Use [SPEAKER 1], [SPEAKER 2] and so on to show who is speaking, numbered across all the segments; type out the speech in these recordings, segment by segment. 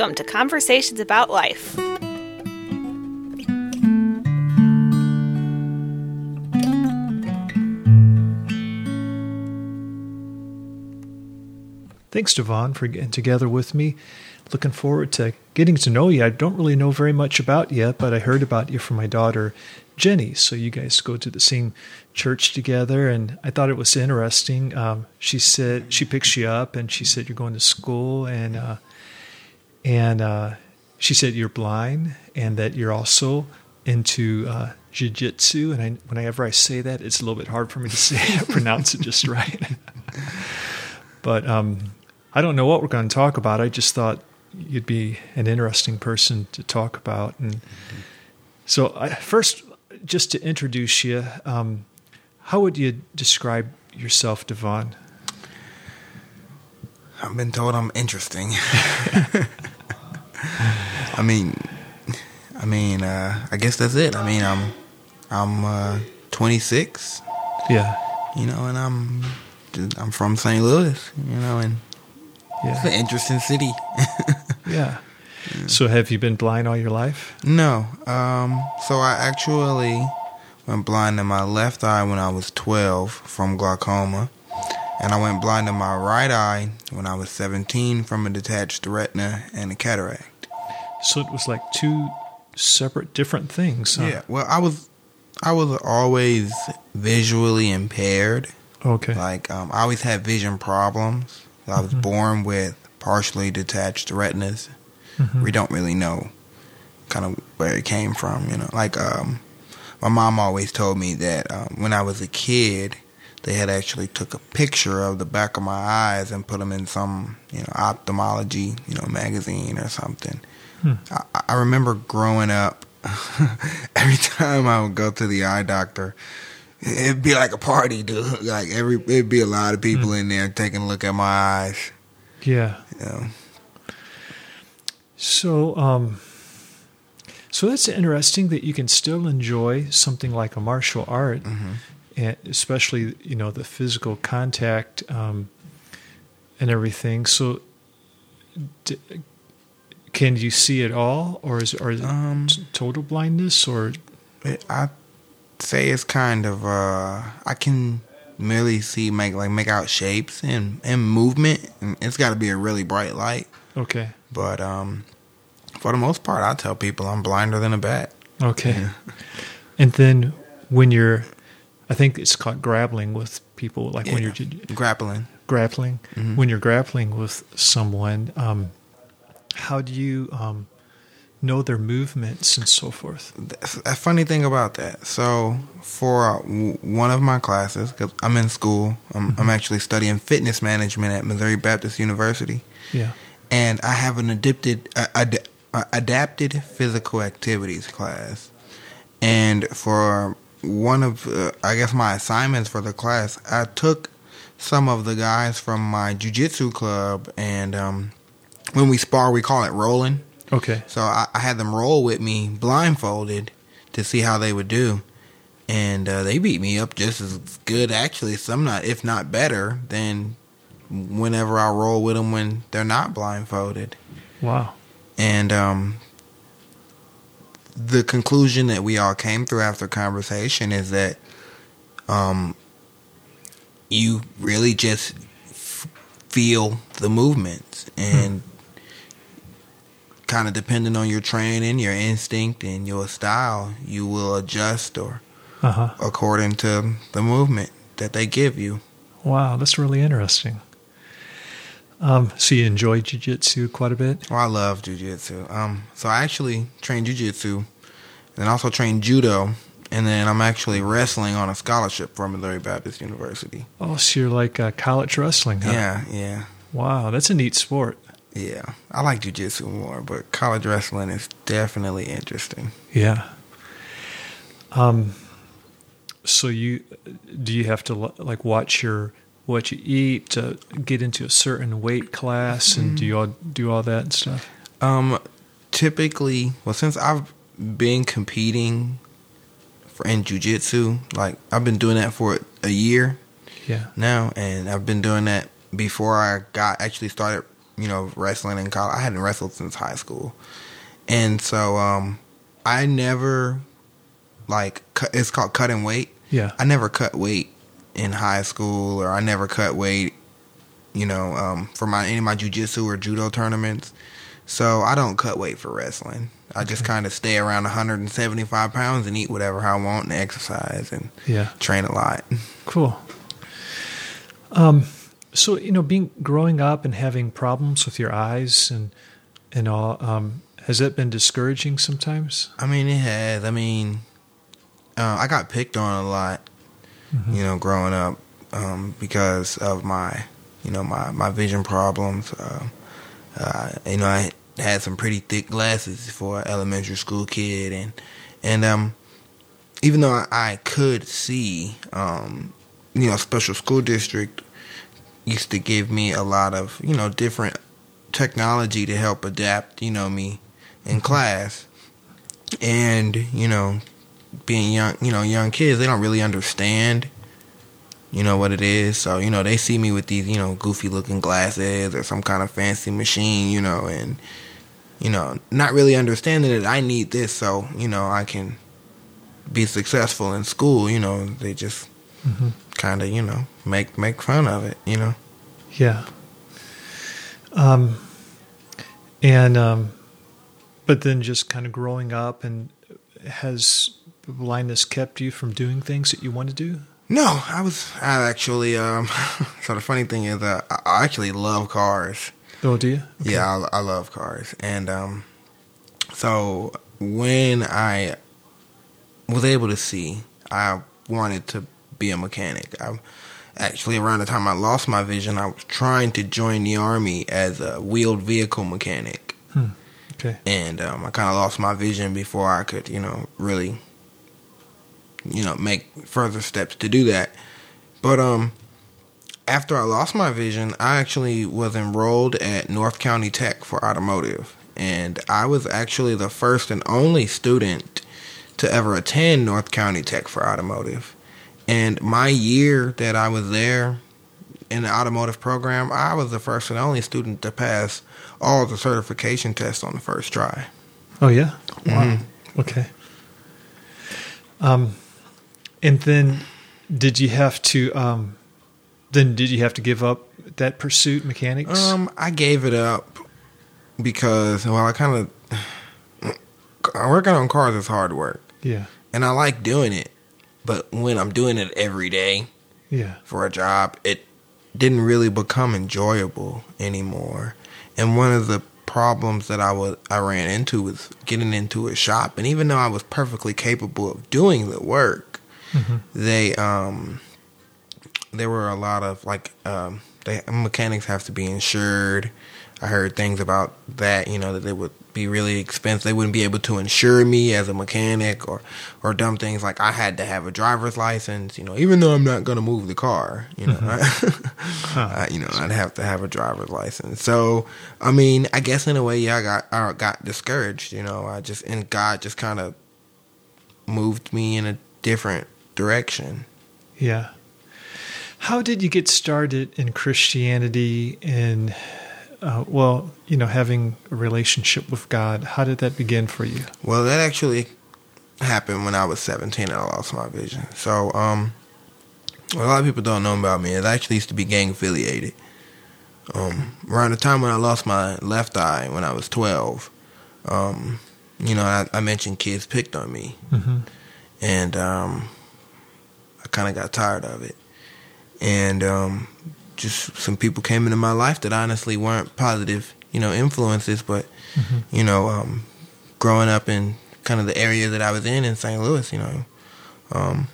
[SPEAKER 1] Welcome to Conversations About Life.
[SPEAKER 2] Thanks, DeVaughn, for getting together with me. Looking forward to getting to know you. I don't really know very much about you, but I heard about you from my daughter, Jenny. So you guys go to the same church together, and I thought it was interesting. Um, she said she picks you up, and she said you're going to school, and uh, and uh, she said you're blind, and that you're also into uh, jiu-jitsu. And I, whenever I say that, it's a little bit hard for me to say pronounce it just right. but um, I don't know what we're going to talk about. I just thought you'd be an interesting person to talk about. And so, I, first, just to introduce you, um, how would you describe yourself, DeVaughn?
[SPEAKER 3] I've been told I'm interesting. I mean, I mean, uh, I guess that's it. I mean, I'm I'm uh, 26.
[SPEAKER 2] Yeah.
[SPEAKER 3] You know, and I'm I'm from St. Louis. You know, and
[SPEAKER 2] yeah.
[SPEAKER 3] it's an interesting city.
[SPEAKER 2] yeah. So, have you been blind all your life?
[SPEAKER 3] No. Um, so I actually went blind in my left eye when I was 12 from glaucoma, and I went blind in my right eye when I was 17 from a detached retina and a cataract.
[SPEAKER 2] So it was like two separate, different things. Huh?
[SPEAKER 3] Yeah. Well, I was I was always visually impaired.
[SPEAKER 2] Okay.
[SPEAKER 3] Like um, I always had vision problems. I was
[SPEAKER 2] Mhm.
[SPEAKER 3] born with partially detached retinas.
[SPEAKER 2] Mhm.
[SPEAKER 3] We don't really know kind of where it came from. You know, like um, my mom always told me that um, when I was a kid, they had actually took a picture of the back of my eyes and put them in some you know ophthalmology you know magazine or something.
[SPEAKER 2] Hmm.
[SPEAKER 3] I, I remember growing up. every time I would go to the eye doctor, it'd be like a party, dude. Like every, it'd be a lot of people in there taking a look at my eyes.
[SPEAKER 2] Yeah.
[SPEAKER 3] Know.
[SPEAKER 2] So, um, so that's interesting that you can still enjoy something like a martial art,
[SPEAKER 3] Mhm.
[SPEAKER 2] and especially you know the physical contact um, and everything. So, d- can you see it all, or is or is
[SPEAKER 3] Um,
[SPEAKER 2] total blindness, or?
[SPEAKER 3] It, I say it's kind of uh I can merely see make like make out shapes and and movement and it's got to be a really bright light.
[SPEAKER 2] Okay,
[SPEAKER 3] but um for the most part I tell people I'm blinder than a bat.
[SPEAKER 2] Okay, and then when you're, I think it's called grappling with people, like when you're
[SPEAKER 3] grappling.
[SPEAKER 2] grappling.
[SPEAKER 3] Mhm.
[SPEAKER 2] when you're grappling with someone um, how do you um, know their movements and so forth?
[SPEAKER 3] A funny thing about that. So for uh, one of my classes cuz I'm in school I'm, I'm actually studying fitness management at Missouri Baptist University.
[SPEAKER 2] Yeah.
[SPEAKER 3] And I have an adapted uh, ad, uh, adapted physical activities class. And for one of uh, I guess my assignments for the class, I took some of the guys from my jujitsu club, and um, when we spar, we call it rolling.
[SPEAKER 2] okay
[SPEAKER 3] So I, I had them roll with me blindfolded to see how they would do. And uh, they beat me up just as good, actually. Some not, if not better, than whenever I roll with them when they're not blindfolded.
[SPEAKER 2] wow
[SPEAKER 3] And um, the conclusion that we all came through after conversation is that um, you really just f- feel the movements and kind of depending on your training, your instinct, and your style, you will adjust or
[SPEAKER 2] uh-huh
[SPEAKER 3] according to the movement that they give you.
[SPEAKER 2] wow that's really interesting um, so you enjoy jiu-jitsu quite a bit
[SPEAKER 3] Well, I love jujitsu. Um, so I actually train jujitsu, and also train judo, and then I'm actually wrestling on a scholarship from Missouri Baptist University.
[SPEAKER 2] oh so you're like uh, college wrestling huh?
[SPEAKER 3] Yeah, yeah,
[SPEAKER 2] wow that's a neat sport
[SPEAKER 3] yeah. I like jujitsu more, but college wrestling is definitely interesting.
[SPEAKER 2] yeah um so you do you have to like watch your what you eat to get into a certain weight class and do you all do all that and stuff
[SPEAKER 3] Um, typically, well, since I've been competing for in jujitsu, like I've been doing that for a year
[SPEAKER 2] yeah
[SPEAKER 3] now, and I've been doing that before I got actually started you know, wrestling in college. I hadn't wrestled since high school, and so um, I never like cut, it's called cutting weight.
[SPEAKER 2] Yeah.
[SPEAKER 3] I never cut weight in high school, or I never cut weight, you know, um, for my any of my jujitsu or judo tournaments. So I don't cut weight for wrestling. I just kind of stay around 175 pounds and eat whatever I want and exercise and
[SPEAKER 2] Yeah.
[SPEAKER 3] train a lot.
[SPEAKER 2] Cool. Um, so you know, being growing up and having problems with your eyes and and all, um, has that been discouraging sometimes?
[SPEAKER 3] I mean, it has. I mean, uh, I got picked on a lot, you know, growing up um, because of my, you know, my, my vision problems. Uh, uh, you know, I had some pretty thick glasses for an elementary school kid, and and um, even though I, I could see, um, you know, special school district used to give me a lot of, you know, different technology to help adapt, you know, me in class. And, you know, being young, you know, young kids, they don't really understand, you know, what it is. So, you know, they see me with these, you know, goofy looking glasses or some kind of fancy machine, you know, and, you know, not really understanding that I need this so, you know, I can be successful in school, you know, they just
[SPEAKER 2] Mhm.
[SPEAKER 3] Kind of, you know, make make fun of it, you know.
[SPEAKER 2] Yeah. Um, and um, but then just kind of growing up and has blindness kept you from doing things that you want to do?
[SPEAKER 3] No, I was I actually um so the funny thing is uh, I actually love cars.
[SPEAKER 2] Oh, do you? Okay.
[SPEAKER 3] Yeah, I, I love cars. And um so when I was able to see, I wanted to be a mechanic. I actually around the time I lost my vision, I was trying to join the army as a wheeled vehicle mechanic.
[SPEAKER 2] Okay.
[SPEAKER 3] and um, I kind of lost my vision before I could, you know, really, you know, make further steps to do that. But um, after I lost my vision, I actually was enrolled at North County Tech for automotive, and I was actually the first and only student to ever attend North County Tech for automotive. And my year that I was there in the automotive program, I was the first and only student to pass all the certification tests on the first try.
[SPEAKER 2] Oh yeah. Wow.
[SPEAKER 3] Mhm.
[SPEAKER 2] Okay. Um, and then did you have to? Um, then did you have to give up that pursuit, mechanics?
[SPEAKER 3] Um, I gave it up because well, I kind of working on cars is hard work,
[SPEAKER 2] yeah.
[SPEAKER 3] and I like doing it. But when I'm doing it every day
[SPEAKER 2] Yeah.
[SPEAKER 3] for a job, it didn't really become enjoyable anymore. And one of the problems that I was I ran into was getting into a shop, and even though I was perfectly capable of doing the work,
[SPEAKER 2] Mhm.
[SPEAKER 3] they um there were a lot of like um they mechanics have to be insured. I heard things about that, you know, that they would be really expensive. They wouldn't be able to insure me as a mechanic or or dumb things like I had to have a driver's license, you know, even though I'm not going to move the car, you know. Mm-hmm. I, you know, I'd have to have a driver's license. So, I mean, I guess in a way, yeah, I got I got discouraged, you know. I just and God just kind of moved me in a different direction.
[SPEAKER 2] Yeah. How did you get started in Christianity and, uh, well, you know, having a relationship with God? How did that begin for you?
[SPEAKER 3] Well, that actually happened when I was 17 and I lost my vision. So, um, a lot of people don't know about me is I actually used to be gang affiliated. Um, around the time when I lost my left eye, when I was 12, um, you know, I, I mentioned kids picked on me,
[SPEAKER 2] Mm-hmm.
[SPEAKER 3] and um, I kind of got tired of it. And um, just some people came into my life that honestly weren't positive, you know, influences, but
[SPEAKER 2] Mm-hmm.
[SPEAKER 3] you know, um, growing up in kind of the area that I was in in St. Louis, you know, um,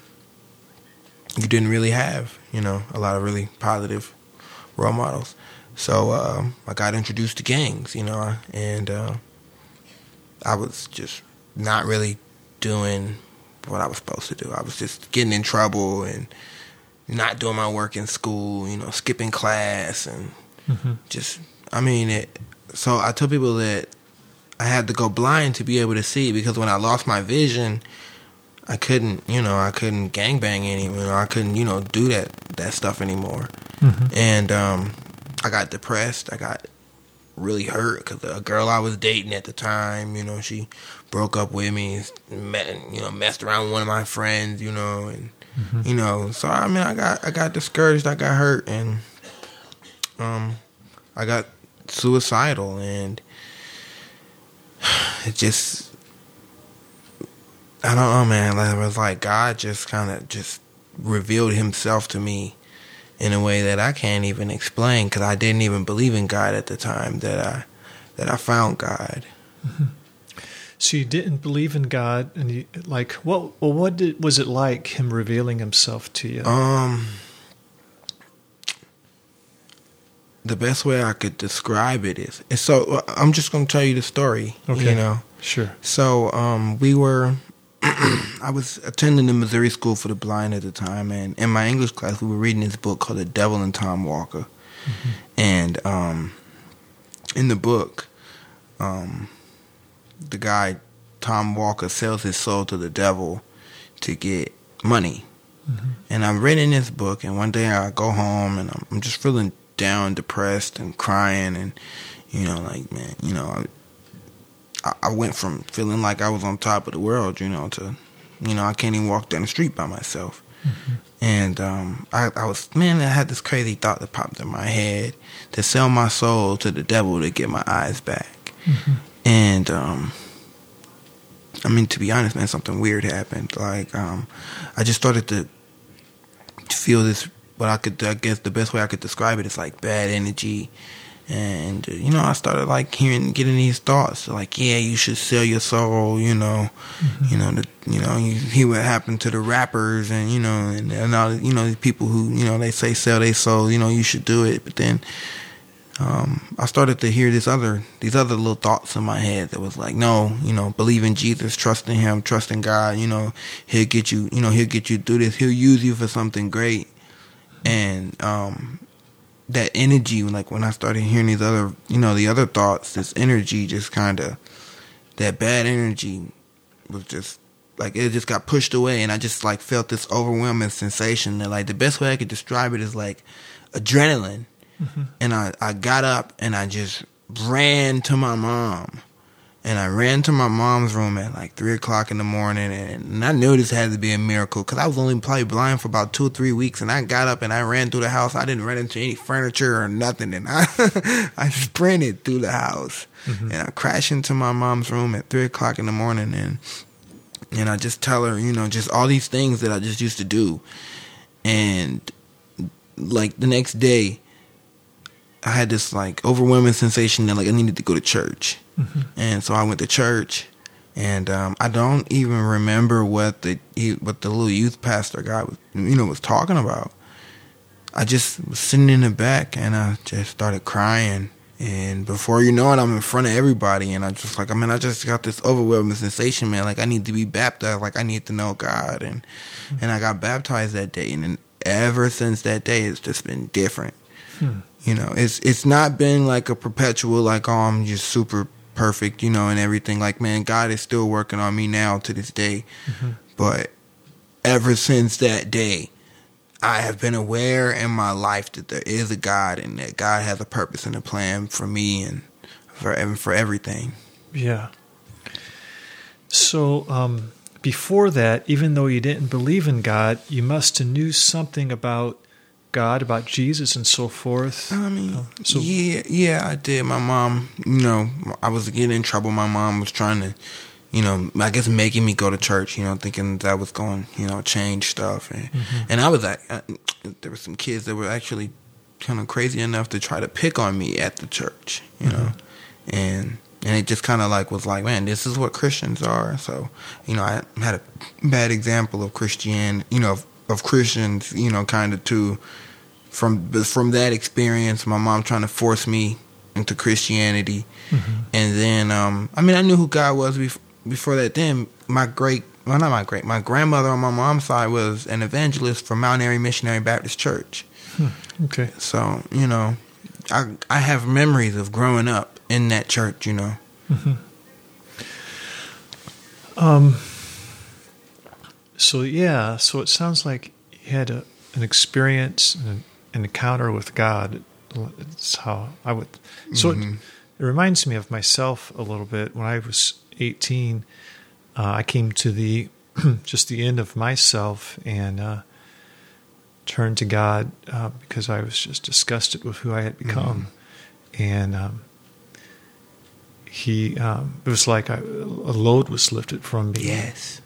[SPEAKER 3] you didn't really have, you know, a lot of really positive role models. So um, I got introduced to gangs, you know, and uh, I was just not really doing what I was supposed to do. I was just getting in trouble and not doing my work in school, you know, skipping class and
[SPEAKER 2] Mm-hmm.
[SPEAKER 3] just I mean it so I tell people that I had to go blind to be able to see because when I lost my vision I couldn't you know I couldn't gangbang anymore I couldn't you know do that that stuff anymore
[SPEAKER 2] Mm-hmm.
[SPEAKER 3] and um I got depressed I got really hurt because a girl I was dating at the time, you know, she broke up with me, met, you know, messed around with one of my friends, you know, and mm-hmm. you know, so I mean, I got I got discouraged, I got hurt, and um, I got suicidal, and it just I don't know, man. Like, it was like God just kind of just revealed Himself to me in a way that I can't even explain because I didn't even believe in God at the time that I that I found God.
[SPEAKER 2] Mm-hmm. So you didn't believe in God, and you like what? Well, what did, was it like Him revealing Himself to you?
[SPEAKER 3] Um, the best way I could describe it is, so I'm just going to tell you the story. Okay. You know,
[SPEAKER 2] sure.
[SPEAKER 3] So um, we were I was attending the Missouri School for the Blind at the time, and in my English class, we were reading this book called The Devil and Tom Walker. Mm-hmm. And um, in the book, um, the guy, Tom Walker, sells his soul to the devil to get money. Mm-hmm. And I'm reading this book, and one day I go home and I'm, I'm just feeling down, depressed, and crying, and you know, like man, you know, I, I went from feeling like I was on top of the world, you know, to, you know, I can't even walk down the street by myself. Mm-hmm. And um, I, I was, man, I had this crazy thought that popped in my head to sell my soul to the devil to get my eyes back. Mm-hmm. And, um, I mean, to be honest, man, something weird happened. Like, um, I just started to feel this, what I could, I guess the best way I could describe it is like bad energy and you know, I started like hearing, getting these thoughts, like, yeah, you should sell your soul. You know, mm-hmm. you know, the, you know, you hear what happened to the rappers, and you know, and, and all, you know, these people who, you know, they say sell their soul. You know, you should do it. But then, um, I started to hear this other, these other little thoughts in my head that was like, no, you know, believe in Jesus, trust in Him, trust in God. You know, He'll get you. You know, He'll get you through this. He'll use you for something great. And um, that energy like when I started hearing these other you know the other thoughts this energy just kind of that bad energy was just like it just got pushed away and I just like felt this overwhelming sensation that like the best way I could describe it is like adrenaline mm-hmm. and I I got up and I just ran to my mom. And I ran to my mom's room at like three o'clock in the morning, and, I knew this had to be a miracle because I was only probably blind for about two or three weeks, and I got up and I ran through the house. I didn't run into any furniture or nothing, and I I sprinted through the house, mm-hmm. and I crashed into my mom's room at three o'clock in the morning, and and I just tell her, you know, just all these things that I just used to do, and like the next day, I had this like overwhelming sensation that like I needed to go to church Mm-hmm. And so I went to church, and um, I don't even remember what the what the little youth pastor guy was, you know, was talking about. I just was sitting in the back, and I just started crying. And before you know it, I'm in front of everybody, and I just like, I mean, I just got this overwhelming sensation, man. Like I need to be baptized, like I need to know God, and mm-hmm. and I got baptized that day, and then ever since that day, it's just been different. Hmm. You know, it's it's not been like a perpetual like, oh, I'm just super perfect, you know, and everything. Like, man, God is still working on me now to this day. Mm-hmm. But ever since that day, I have been aware in my life that there is a God and that God has a purpose and a plan for me and for and for everything.
[SPEAKER 2] Yeah. So, um, before that, even though you didn't believe in God, you must have knew something about God, about Jesus, and so forth?
[SPEAKER 3] I mean, uh, so yeah, yeah, I did. My mom, you know, I was getting in trouble. My mom was trying to, you know, I guess making me go to church. You know, thinking that was going, you know, change stuff. And mm-hmm. and I was like, I, there were some kids that were actually kind of crazy enough to try to pick on me at the church. You mm-hmm. know, and and it just kind of like was like, man, this is what Christians are. So, you know, I had a bad example of Christian, you know, of, of Christians, you know, kind of to from from that experience, my mom trying to force me into Christianity, mm-hmm. and then um, I mean I knew who God was before, before that. Then my great, well not my great, my grandmother on my mom's side was an evangelist for Mount Airy Missionary Baptist Church.
[SPEAKER 2] Hmm. Okay,
[SPEAKER 3] so you know, I I have memories of growing up in that church. You know. Mm-hmm.
[SPEAKER 2] Um. So yeah, so it sounds like you had a, an experience, an encounter with God. It's how I would. So, mm-hmm. it reminds me of myself a little bit. When I was 18, uh, I came to the just the end of myself and uh, turned to God uh, because I was just disgusted with who I had become, and um, He um, it was like I, a load was lifted from me.
[SPEAKER 3] Yes.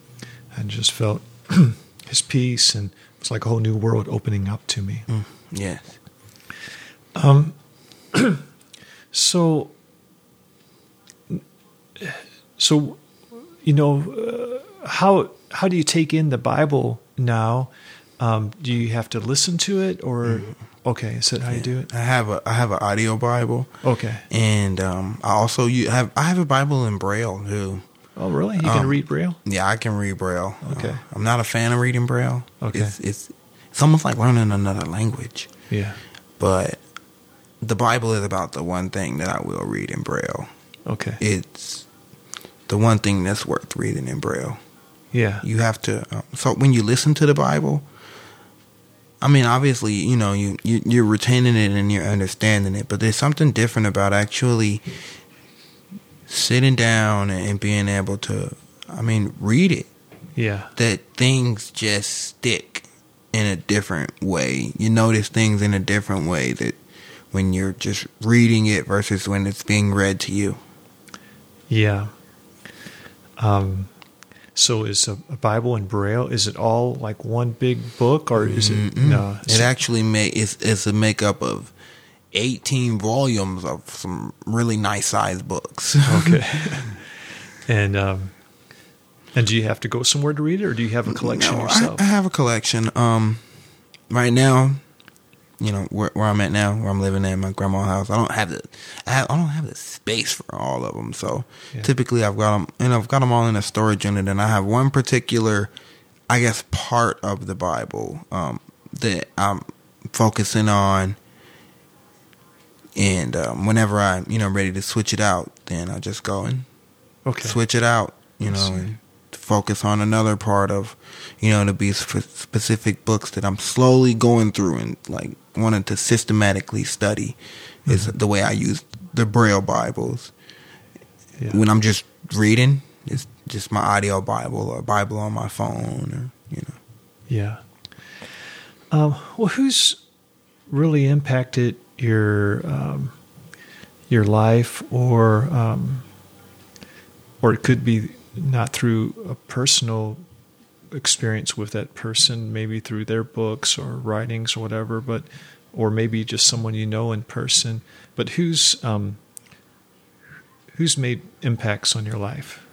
[SPEAKER 2] I just felt His peace, and it was like a whole new world opening up to me.
[SPEAKER 3] Mm, yes.
[SPEAKER 2] Um, So, so you know, uh, how how do you take in the Bible now? Um, do you have to listen to it, or okay? Is that how you do it?
[SPEAKER 3] I have a I have an audio Bible,
[SPEAKER 2] Okay.
[SPEAKER 3] and um, I also you have I have a Bible in Braille too.
[SPEAKER 2] Oh, really? You can
[SPEAKER 3] Um,
[SPEAKER 2] read Braille?
[SPEAKER 3] Yeah, I can read Braille.
[SPEAKER 2] Okay.
[SPEAKER 3] Uh, I'm not a fan of reading Braille.
[SPEAKER 2] Okay.
[SPEAKER 3] It's, it's it's almost like learning another language.
[SPEAKER 2] Yeah.
[SPEAKER 3] But the Bible is about the one thing that I will read in Braille.
[SPEAKER 2] Okay.
[SPEAKER 3] It's the one thing that's worth reading in Braille.
[SPEAKER 2] Yeah.
[SPEAKER 3] You have to. Um, so when you listen to the Bible, I mean, obviously, you know, you, you you're retaining it and you're understanding it, but there's something different about actually sitting down and being able to. I mean, read it.
[SPEAKER 2] Yeah.
[SPEAKER 3] That things just stick in a different way. You notice things in a different way that when you're just reading it versus when it's being read to you.
[SPEAKER 2] Yeah. Um, so is a, Bible in Braille? Is it all like one big book, or is it no?
[SPEAKER 3] It actually make it's it's a makeup of eighteen volumes of some really nice sized books.
[SPEAKER 2] okay. and um, and do you have to go somewhere to read it, or do you have a collection
[SPEAKER 3] No,
[SPEAKER 2] yourself?
[SPEAKER 3] I have a collection. Um, right now, you know where, where I'm at now, where I'm living at my grandma's house. I don't have the I, have, I don't have the space for all of them. So
[SPEAKER 2] Yeah.
[SPEAKER 3] typically, I've got them and I've got them all in a storage unit, and I have one particular, I guess, part of the Bible um, that I'm focusing on. And um, whenever I'm, you know, ready to switch it out, then I just go and
[SPEAKER 2] okay.
[SPEAKER 3] switch it out, you know, and focus on another part of, you know, to be sp- specific books that I'm slowly going through and like wanting to systematically study is
[SPEAKER 2] Mm-hmm.
[SPEAKER 3] the way I use the Braille Bibles.
[SPEAKER 2] Yeah.
[SPEAKER 3] When I'm just reading, it's just my audio Bible or Bible on my phone or, you know.
[SPEAKER 2] Yeah. Um, well, who's really impacted your um, your life, or um, or it could be not through a personal experience with that person, maybe through their books or writings or whatever, but or maybe just someone you know in person. But who's um, who's made impacts on your life?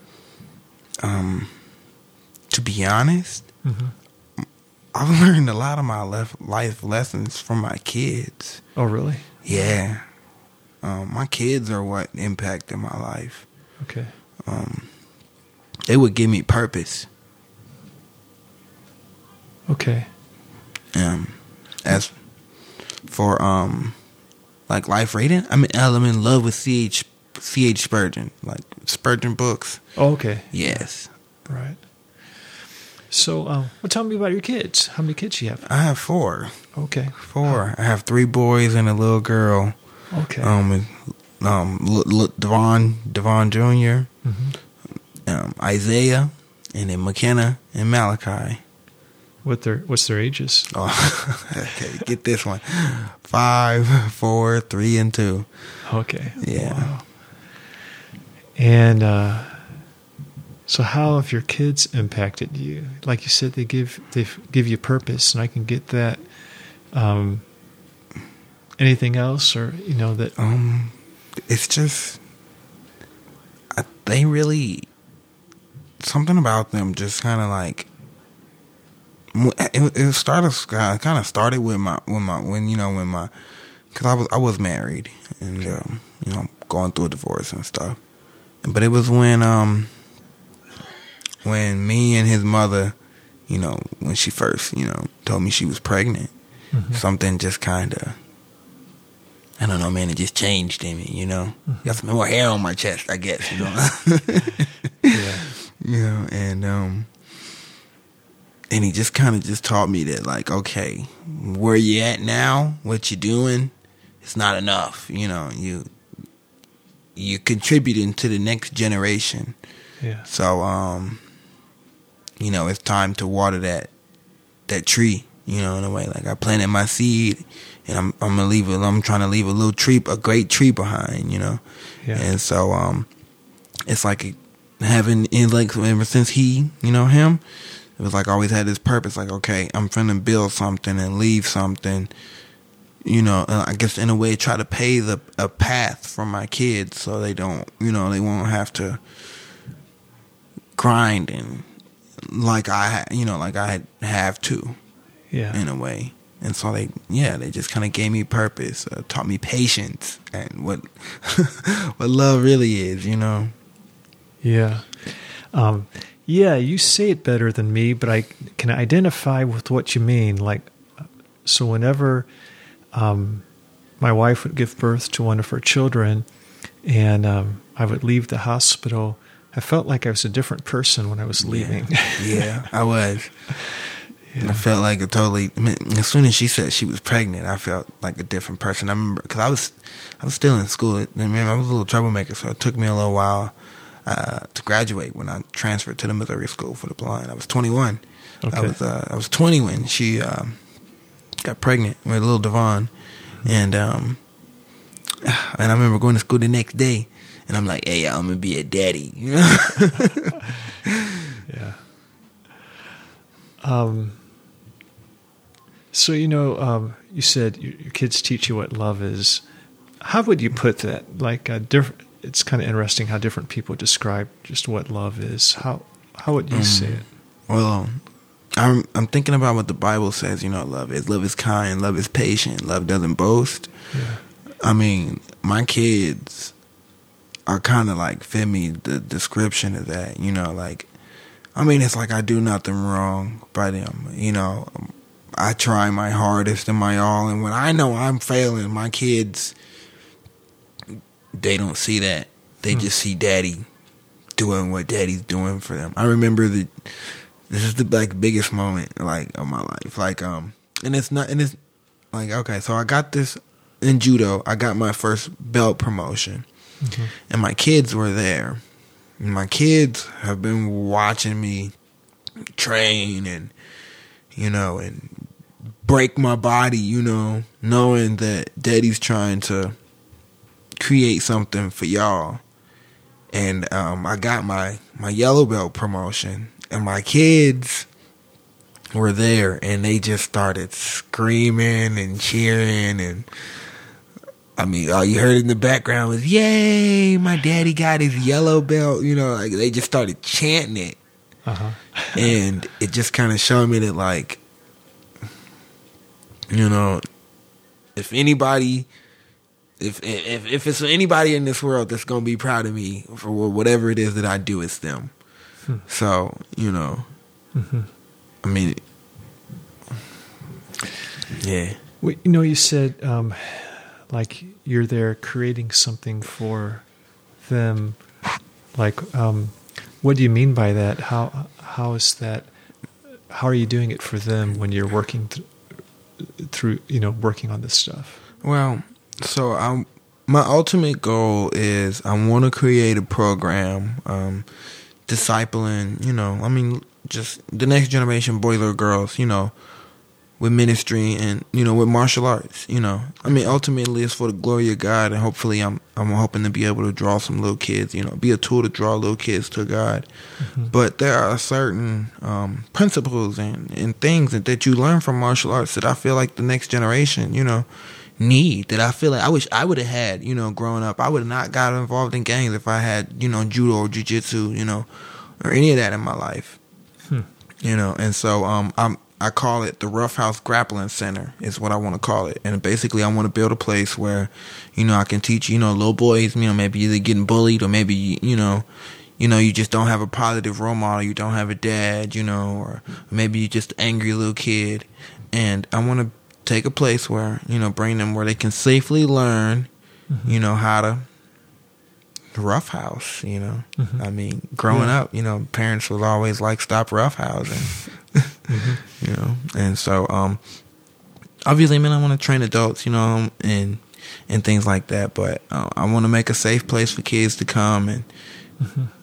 [SPEAKER 3] Um, to be honest,
[SPEAKER 2] Mhm.
[SPEAKER 3] I've learned a lot of my lef- life lessons from my kids.
[SPEAKER 2] Oh, really?
[SPEAKER 3] Yeah. Um, my kids are what impacted my life.
[SPEAKER 2] Okay.
[SPEAKER 3] Um, they would give me purpose.
[SPEAKER 2] Okay.
[SPEAKER 3] Um, as for um, like life rating, I mean, I'm in love with C.H. C.H. Spurgeon, like Spurgeon books.
[SPEAKER 2] Oh, okay.
[SPEAKER 3] Yes,
[SPEAKER 2] Right. So, um, well, tell me about your kids. How many kids you have?
[SPEAKER 3] I have four.
[SPEAKER 2] Okay.
[SPEAKER 3] Four. I have three boys and a little girl.
[SPEAKER 2] Okay.
[SPEAKER 3] Um, um, L- L- DeVaughn, DeVaughn Jr.,
[SPEAKER 2] Mhm.
[SPEAKER 3] Um, Isaiah, and then McKenna and Malachi.
[SPEAKER 2] What their what's their ages?
[SPEAKER 3] Oh, okay. Get this one. Five, four, three, and two.
[SPEAKER 2] Okay.
[SPEAKER 3] Yeah.
[SPEAKER 2] Wow. And uh, so, how have your kids impacted you? Like you said, they give they give you purpose, and I can get that. Um, anything else, or you know that?
[SPEAKER 3] Um, it's just I, they really something about them just kind of like it, it started kind of started with my with my when you know when my because I was I was married and um, you know going through a divorce and stuff, but it was when um when me and his mother, you know, when she first you know told me she was pregnant,
[SPEAKER 2] Mhm.
[SPEAKER 3] something just kind of. I don't know, man. It just changed in me, you know.
[SPEAKER 2] Mhm.
[SPEAKER 3] Got some more hair on my chest, I guess, you know.
[SPEAKER 2] Yeah.
[SPEAKER 3] you know, and um, and he just kind of just taught me that, like, okay, where you at now, what you doing, it's not enough, you know. You you're contributing to the next generation.
[SPEAKER 2] Yeah.
[SPEAKER 3] So, um, you know, it's time to water that that tree. You know, in a way, like I planted my seed, and I'm I'm gonna leave it. I'm trying to leave a little tree, a great tree behind. You know,
[SPEAKER 2] Yeah.
[SPEAKER 3] and so um, it's like having in like ever since he, you know, him, it was like always had this purpose. Like, okay, I'm finna build something and leave something. You know, and I guess in a way, try to pay the a path for my kids so they don't, you know, they won't have to grind and like I, you know, like I have to
[SPEAKER 2] Yeah.
[SPEAKER 3] in a way. And so they, yeah, they just kind of gave me purpose, uh, taught me patience and what what love really is, you know.
[SPEAKER 2] Yeah. Um, yeah, you say it better than me, but I can identify with what you mean. Like, so whenever um, my wife would give birth to one of her children and um, I would leave the hospital, I felt like I was a different person when I was leaving.
[SPEAKER 3] Yeah, I was. I felt like a totally. I mean, as soon as she said she was pregnant, I felt like a different person. I remember because I was, I was still in school. I mean, I was a little troublemaker, so it took me a little while uh, to graduate when I transferred to the Missouri School for the Blind. I was 21. I was uh, I was 20 when she um, got pregnant with little DeVaughn, and um, and I remember going to school the next day, and I'm like, "Hey, I'm gonna be a daddy," you know.
[SPEAKER 2] Yeah. Um. So you know, um, you said your, your kids teach you what love is. How would you put that? Like a different. It's kind of interesting how different people describe just what love is. How how would you say mm. it?
[SPEAKER 3] Well, I'm I'm thinking about what the Bible says. You know, love is love is kind, love is patient, love doesn't boast.
[SPEAKER 2] Yeah.
[SPEAKER 3] I mean, my kids are kind of like fit me the description of that. You know, like I mean, it's like I do nothing wrong by them. You know, I try my hardest and my all, and when I know I'm failing, my kids they don't see that. They
[SPEAKER 2] Hmm.
[SPEAKER 3] just see daddy doing what daddy's doing for them. I remember the this is the like biggest moment like of my life. Like um and it's not and it's like okay, so I got this in judo. I got my first belt promotion. And my kids were there. And my kids have been watching me train and you know and break my body, you know, knowing that daddy's trying to create something for y'all. And um, I got my, my yellow belt promotion, and my kids were there, and they just started screaming and cheering. And I mean, all you heard in the background was, Yay, my daddy got his yellow belt. You know, like they just started chanting it.
[SPEAKER 2] Uh huh.
[SPEAKER 3] and it just kind of showed me that, like, you know, if anybody if if if it's anybody in this world that's gonna be proud of me for whatever it is that I do, it's them. So you know, I mean, yeah,
[SPEAKER 2] Well, you know, you said um, like you're there creating something for them. Like, um, what do you mean by that? How how is that? How are you doing it for them when you're working th- through? You know, working on this stuff.
[SPEAKER 3] Well, so I'm. my ultimate goal is I want to create a program, um, discipling. You know, I mean, just the next generation, boys or girls. You know, with ministry and you know with martial arts. You know, I mean, ultimately it's for the glory of God, and hopefully I'm I'm hoping to be able to draw some little kids. You know, be a tool to draw little kids to God. But there are certain um, principles and, and things that, that you learn from martial arts that I feel like the next generation, you know, need. That I feel like I wish I would have had, you know, growing up. I would have not got involved in gangs if I had, you know, judo or jujitsu, you know, or any of that in my life. You know, and so um, I'm I call it the Rough House Grappling Center is what I want to call it. And basically, I want to build a place where, you know, I can teach, you know, little boys, you know, maybe either getting bullied or maybe, you know, you know, you just don't have a positive role model. You don't have a dad, you know, or maybe you just angry little kid. And I want to take a place where, you know, bring them where they can safely learn, you know, how to roughhouse, you know. I mean, growing
[SPEAKER 2] Yeah.
[SPEAKER 3] up, you know, parents was always like, stop roughhousing, you know. And so, um, obviously, man, I want to train adults, you know, and and things like that. But uh, I want to make a safe place for kids to come and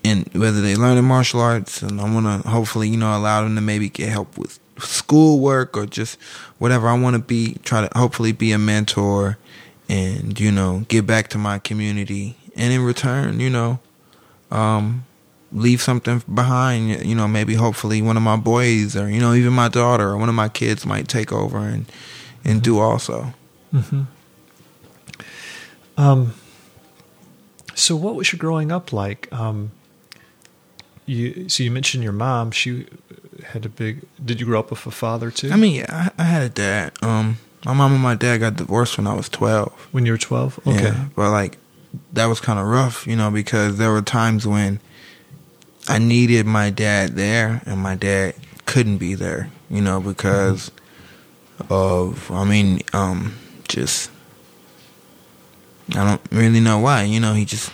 [SPEAKER 3] and whether they learn in martial arts, and I want to hopefully you know allow them to maybe get help with schoolwork or just whatever. I want to be try to hopefully be a mentor and you know give back to my community, and in return, you know, um, leave something behind. You know, maybe hopefully one of my boys or you know even my daughter or one of my kids might take over and and do also.
[SPEAKER 2] Mm-hmm. Um, so, what was your growing up like? Um, you so you mentioned your mom. She had a big. Did you grow up with a father too?
[SPEAKER 3] I mean, yeah, I, I had a dad. Um, my mom and my dad got divorced when I was twelve.
[SPEAKER 2] when you were twelve. Okay.
[SPEAKER 3] Yeah, but like that was kind of rough, you know, because there were times when I needed my dad there, and my dad couldn't be there, you know, because of I mean, um, just I don't really know why, you know, he just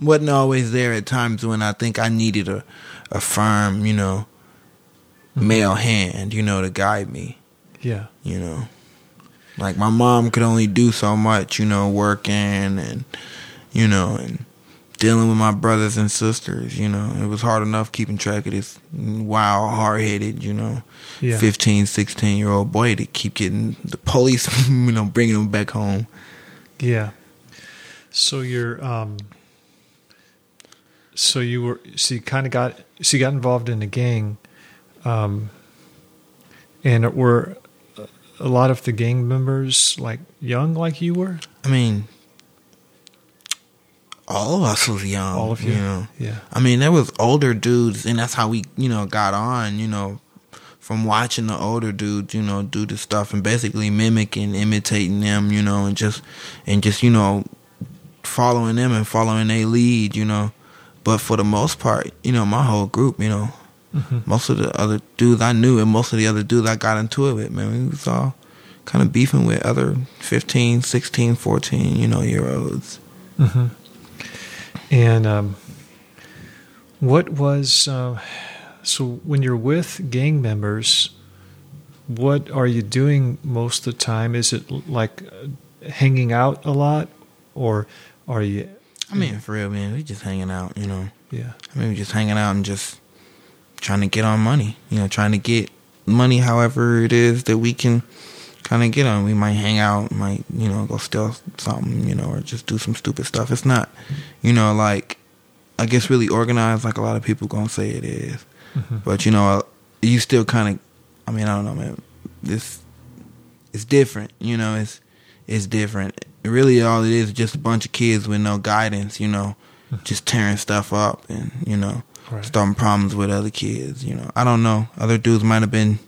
[SPEAKER 3] wasn't always there at times when I think I needed a a firm, you know, male hand, you know, to guide me
[SPEAKER 2] Yeah.
[SPEAKER 3] you know. Like my mom could only do so much, you know, working and you know, and dealing with my brothers and sisters, you know. It was hard enough keeping track of this wild, hard-headed, you know,
[SPEAKER 2] Yeah.
[SPEAKER 3] 15, 16-year-old boy to keep getting the police, you know, bringing him back home.
[SPEAKER 2] Yeah. So you're um so you were so you kind of got so you got involved in a gang um and were a lot of the gang members like young like you were?
[SPEAKER 3] I mean, all of us was young.
[SPEAKER 2] All of you?
[SPEAKER 3] know.
[SPEAKER 2] Yeah.
[SPEAKER 3] I mean, there was older dudes, and that's how we, you know, got on. You know, from watching the older dudes, you know, do the stuff and basically mimicking, imitating them, you know, and just and just you know, following them and following their lead, you know. But for the most part, you know, my whole group, you know,
[SPEAKER 2] Mhm.
[SPEAKER 3] most of the other dudes I knew and most of the other dudes I got into it with, man, we was all kind of beefing with other 15, 16, 14, you know, year olds.
[SPEAKER 2] hmm And um, what was uh, so when you're with gang members? What are you doing most of the time? Is it like uh, hanging out a lot, or are you?
[SPEAKER 3] I mean, for real, man, we just hanging out, you know.
[SPEAKER 2] Yeah.
[SPEAKER 3] I mean, we just hanging out and just trying to get on money, you know, trying to get money however it is that we can kind of get on. We might hang out, might, you know, go steal something, you know, or just do some stupid stuff. It's not, you know, like, I guess really organized like a lot of people gonna say it is.
[SPEAKER 2] Mhm.
[SPEAKER 3] But, you know, you still kind of, I mean, I don't know, man. This, it's different, you know, it's, it's different. Really, all it is is just a bunch of kids with no guidance, you know, just tearing stuff up and, you know,
[SPEAKER 2] Right.
[SPEAKER 3] starting problems with other kids, you know. I don't know. Other dudes might have been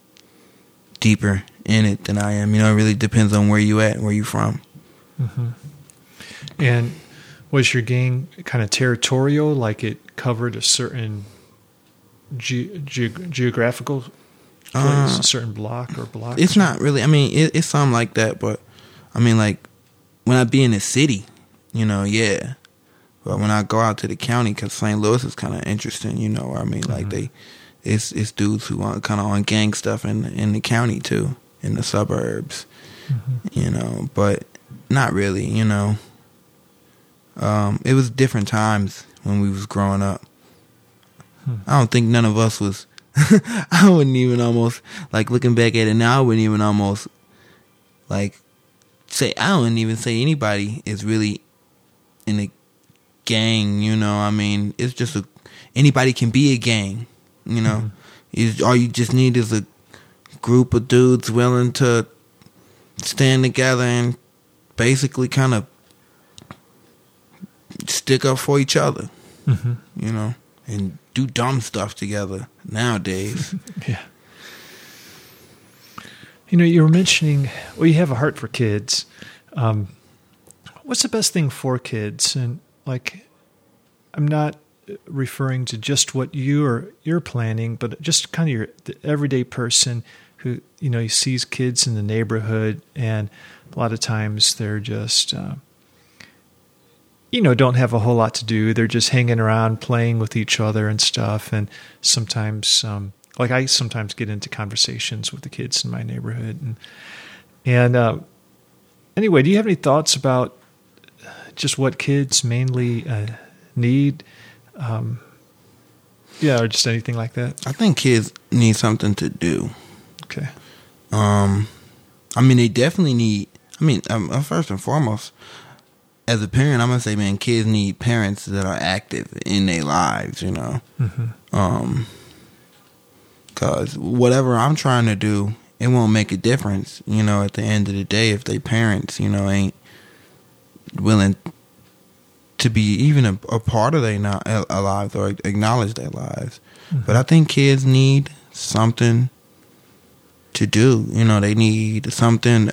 [SPEAKER 3] deeper in it than I am. You know, it really depends on where you at, and where you from.
[SPEAKER 2] hmm And was your gang kind of territorial, like it covered a certain ge- ge- geographical place,
[SPEAKER 3] Uh,
[SPEAKER 2] a certain block or block?
[SPEAKER 3] It's not really. I mean, it, it's something like that, but I mean, like when I be in the city, you know, yeah. But when I go out to the county, because St. Louis is kind of interesting, you know. I mean, like
[SPEAKER 2] Mhm.
[SPEAKER 3] they, it's it's dudes who are kind of on gang stuff in in the county too, in the suburbs,
[SPEAKER 2] Mhm.
[SPEAKER 3] you know. But not really, you know. Um, it was different times when we was growing up.
[SPEAKER 2] Hmm.
[SPEAKER 3] I don't think none of us was. I wouldn't even almost like looking back at it now. I wouldn't even almost like say. I wouldn't even say anybody is really in a gang. You know, I mean, it's just a anybody can be a gang. You know, is all you just need is a group of dudes willing to stand together and basically kind of stick up for each other
[SPEAKER 2] Mhm.
[SPEAKER 3] you know, and do dumb stuff together nowadays.
[SPEAKER 2] Yeah. You know, you were mentioning, well, you have a heart for kids. Um, what's the best thing for kids? And like, I'm not referring to just what you are you're planning, but just kind of your the everyday person who you know he sees kids in the neighborhood, and a lot of times they're just. Uh, you know, don't have a whole lot to do. They're just hanging around, playing with each other and stuff. And sometimes, um, like I sometimes get into conversations with the kids in my neighborhood, and and uh, anyway, do you have any thoughts about just what kids mainly uh, need? Um, yeah, or just anything like that.
[SPEAKER 3] I think kids need something to do.
[SPEAKER 2] Okay.
[SPEAKER 3] Um, I mean, they definitely need. I mean, um, uh, first and foremost, as a parent, I'm gonna say, man, kids need parents that are active in their lives. You know,
[SPEAKER 2] Mm-hmm.
[SPEAKER 3] um, cause whatever I'm trying to do, it won't make a difference. You know, at the end of the day, if they parents, you know, ain't willing to be even a, a part of their no- uh, lives or acknowledge their lives. But I think kids need something to do. You know, they need something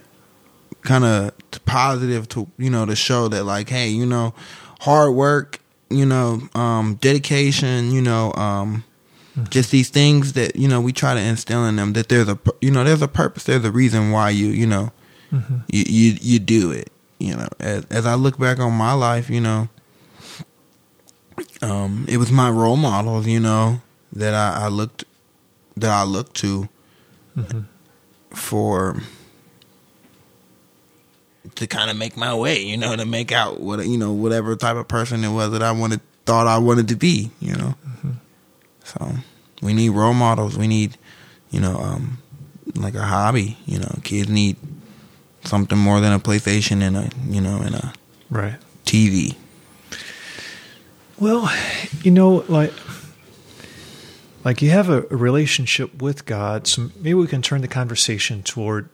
[SPEAKER 3] kind of positive to you know to show that like, hey, you know, hard work, you know, um, dedication, you know, um, just these things that you know we try to instill in them that there's a you know there's a purpose, there's a reason why you you know
[SPEAKER 2] Mm-hmm.
[SPEAKER 3] you you you do it. You know, as as I look back on my life, you know, um, it was my role models, you know, that I, I looked that I looked to
[SPEAKER 2] Mm-hmm.
[SPEAKER 3] for to kind of make my way, you know, to make out what you know whatever type of person it was that I wanted thought I wanted to be, you know. So we need role models. We need, you know, um, like a hobby. You know, kids need something more than a PlayStation and a you know and a
[SPEAKER 2] Right.
[SPEAKER 3] TV.
[SPEAKER 2] Well, you know, like like you have a, relationship with God, so maybe we can turn the conversation toward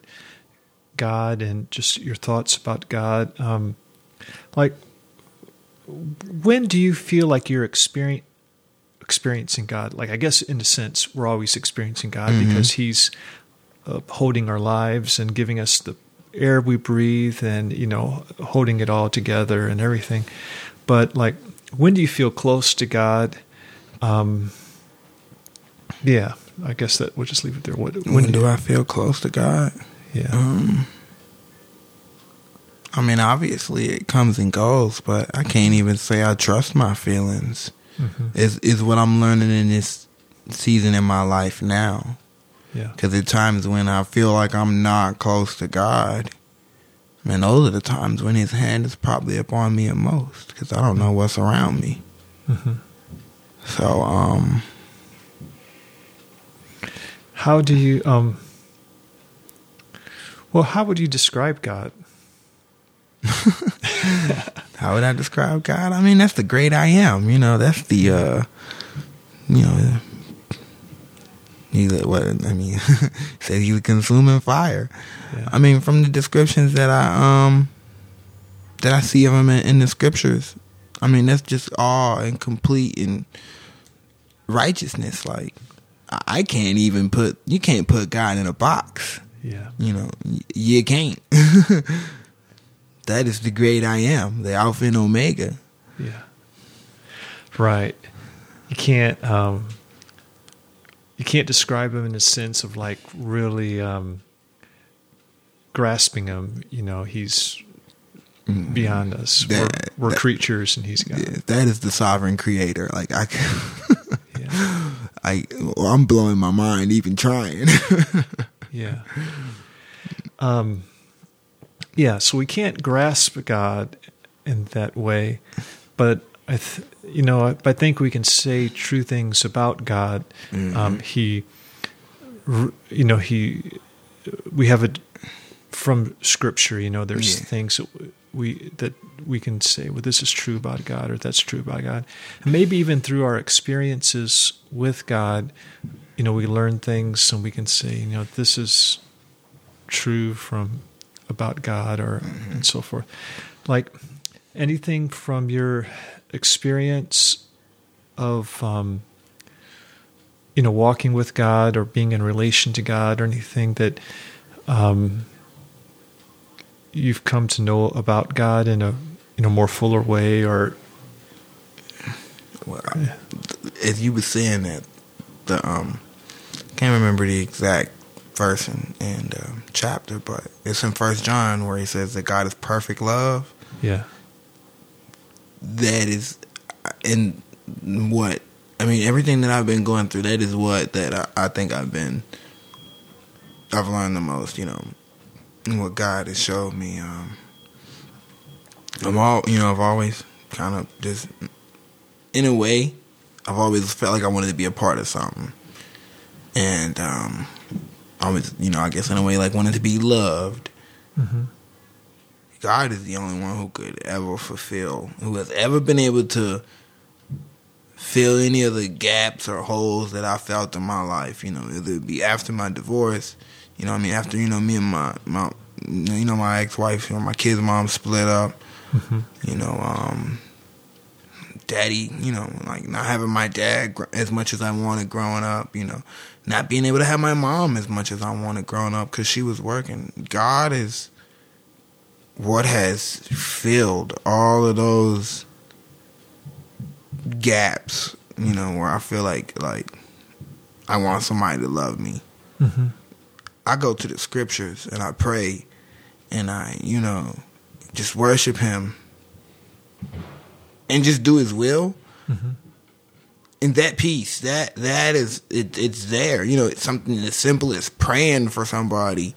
[SPEAKER 2] God and just your thoughts about God. Um, like, when do you feel like you're experience, experiencing God? Like, I guess in a sense, we're always experiencing God
[SPEAKER 3] Mhm.
[SPEAKER 2] because He's upholding our lives and giving us the air we breathe and you know holding it all together and everything but like when do you feel close to god um yeah i guess that we'll just leave it there what
[SPEAKER 3] When, do I feel close to God?
[SPEAKER 2] yeah
[SPEAKER 3] Um, I mean, obviously it comes and goes, but I can't even say I trust my feelings.
[SPEAKER 2] Mhm.
[SPEAKER 3] Is is what I'm learning in this season in my life now.
[SPEAKER 2] Yeah
[SPEAKER 3] Because at times when I feel like I'm not close to God, man, those are the times when His hand is probably upon me at most. Because I don't know what's around me.
[SPEAKER 2] hmm
[SPEAKER 3] So, um,
[SPEAKER 2] how do you um well how would you describe god
[SPEAKER 3] how would I describe God? I mean, that's the great I am. You know, that's the, uh, you know, he's what I mean. said he's a consuming fire.
[SPEAKER 2] yeah.
[SPEAKER 3] I mean, from the descriptions that I um that I see of him in, in the scriptures, I mean, that's just all and complete and righteousness. Like, I I can't even put you can't put God in a box.
[SPEAKER 2] yeah
[SPEAKER 3] You know, y- you can't. that is the great I am, the Alpha and Omega.
[SPEAKER 2] Yeah. Right. You can't um you can't describe him in a sense of like really um grasping him, you know, he's beyond us.
[SPEAKER 3] That-
[SPEAKER 2] we're we're
[SPEAKER 3] that-
[SPEAKER 2] creatures and he's God.
[SPEAKER 3] Yeah, that is the sovereign creator. Like I,
[SPEAKER 2] Yeah.
[SPEAKER 3] I, well, I'm blowing my mind even trying.
[SPEAKER 2] Yeah. Um yeah, so we can't grasp God in that way, but I th- you know, I, think we can say true things about God. Um, he you know, he we have a from scripture, you know, there's
[SPEAKER 3] Yeah.
[SPEAKER 2] things that we that we can say, well, this is true about God, or that's true about God, and maybe even through our experiences with God, you know, we learn things, and we can say, you know, this is true from about God, or and so forth. Like anything from your experience of, um, you know, walking with God or being in relation to God, or anything that. Um, you've come to know about God in a in a more fuller way, or
[SPEAKER 3] well, I- as you were saying that, the um, can't remember the exact verse and, and um, chapter, but it's in First John where he says that God is perfect love.
[SPEAKER 2] yeah,
[SPEAKER 3] That is, and what I mean, everything that I've been going through, that is what that I, I think I've been, I've learned the most. You know, what God has showed me. Um, I'm all you know. I've always kind of just, in a way, I've always felt like I wanted to be a part of something, and um, I always, you know, I guess in a way, like wanted to be loved.
[SPEAKER 2] Mm-hmm.
[SPEAKER 3] God is the only one who could ever fulfill, who has ever been able to fill any of the gaps or holes that I felt in my life. You know, whether it be after my divorce, you know, I mean, after you know me and my my, you know, my ex-wife, you know, my kid's mom split up.
[SPEAKER 2] Mm-hmm.
[SPEAKER 3] You know, um, daddy, you know, like not having my dad gr- as much as I wanted growing up. You know, not being able to have my mom as much as I wanted growing up because she was working. God is what has filled all of those gaps, you know, where I feel like like I want somebody to love me.
[SPEAKER 2] Mm-hmm.
[SPEAKER 3] I go to the scriptures and I pray and I, you know, just worship him and just do his will.
[SPEAKER 2] Mm-hmm.
[SPEAKER 3] And that peace, that that is it, it's there. You know, it's something as simple as praying for somebody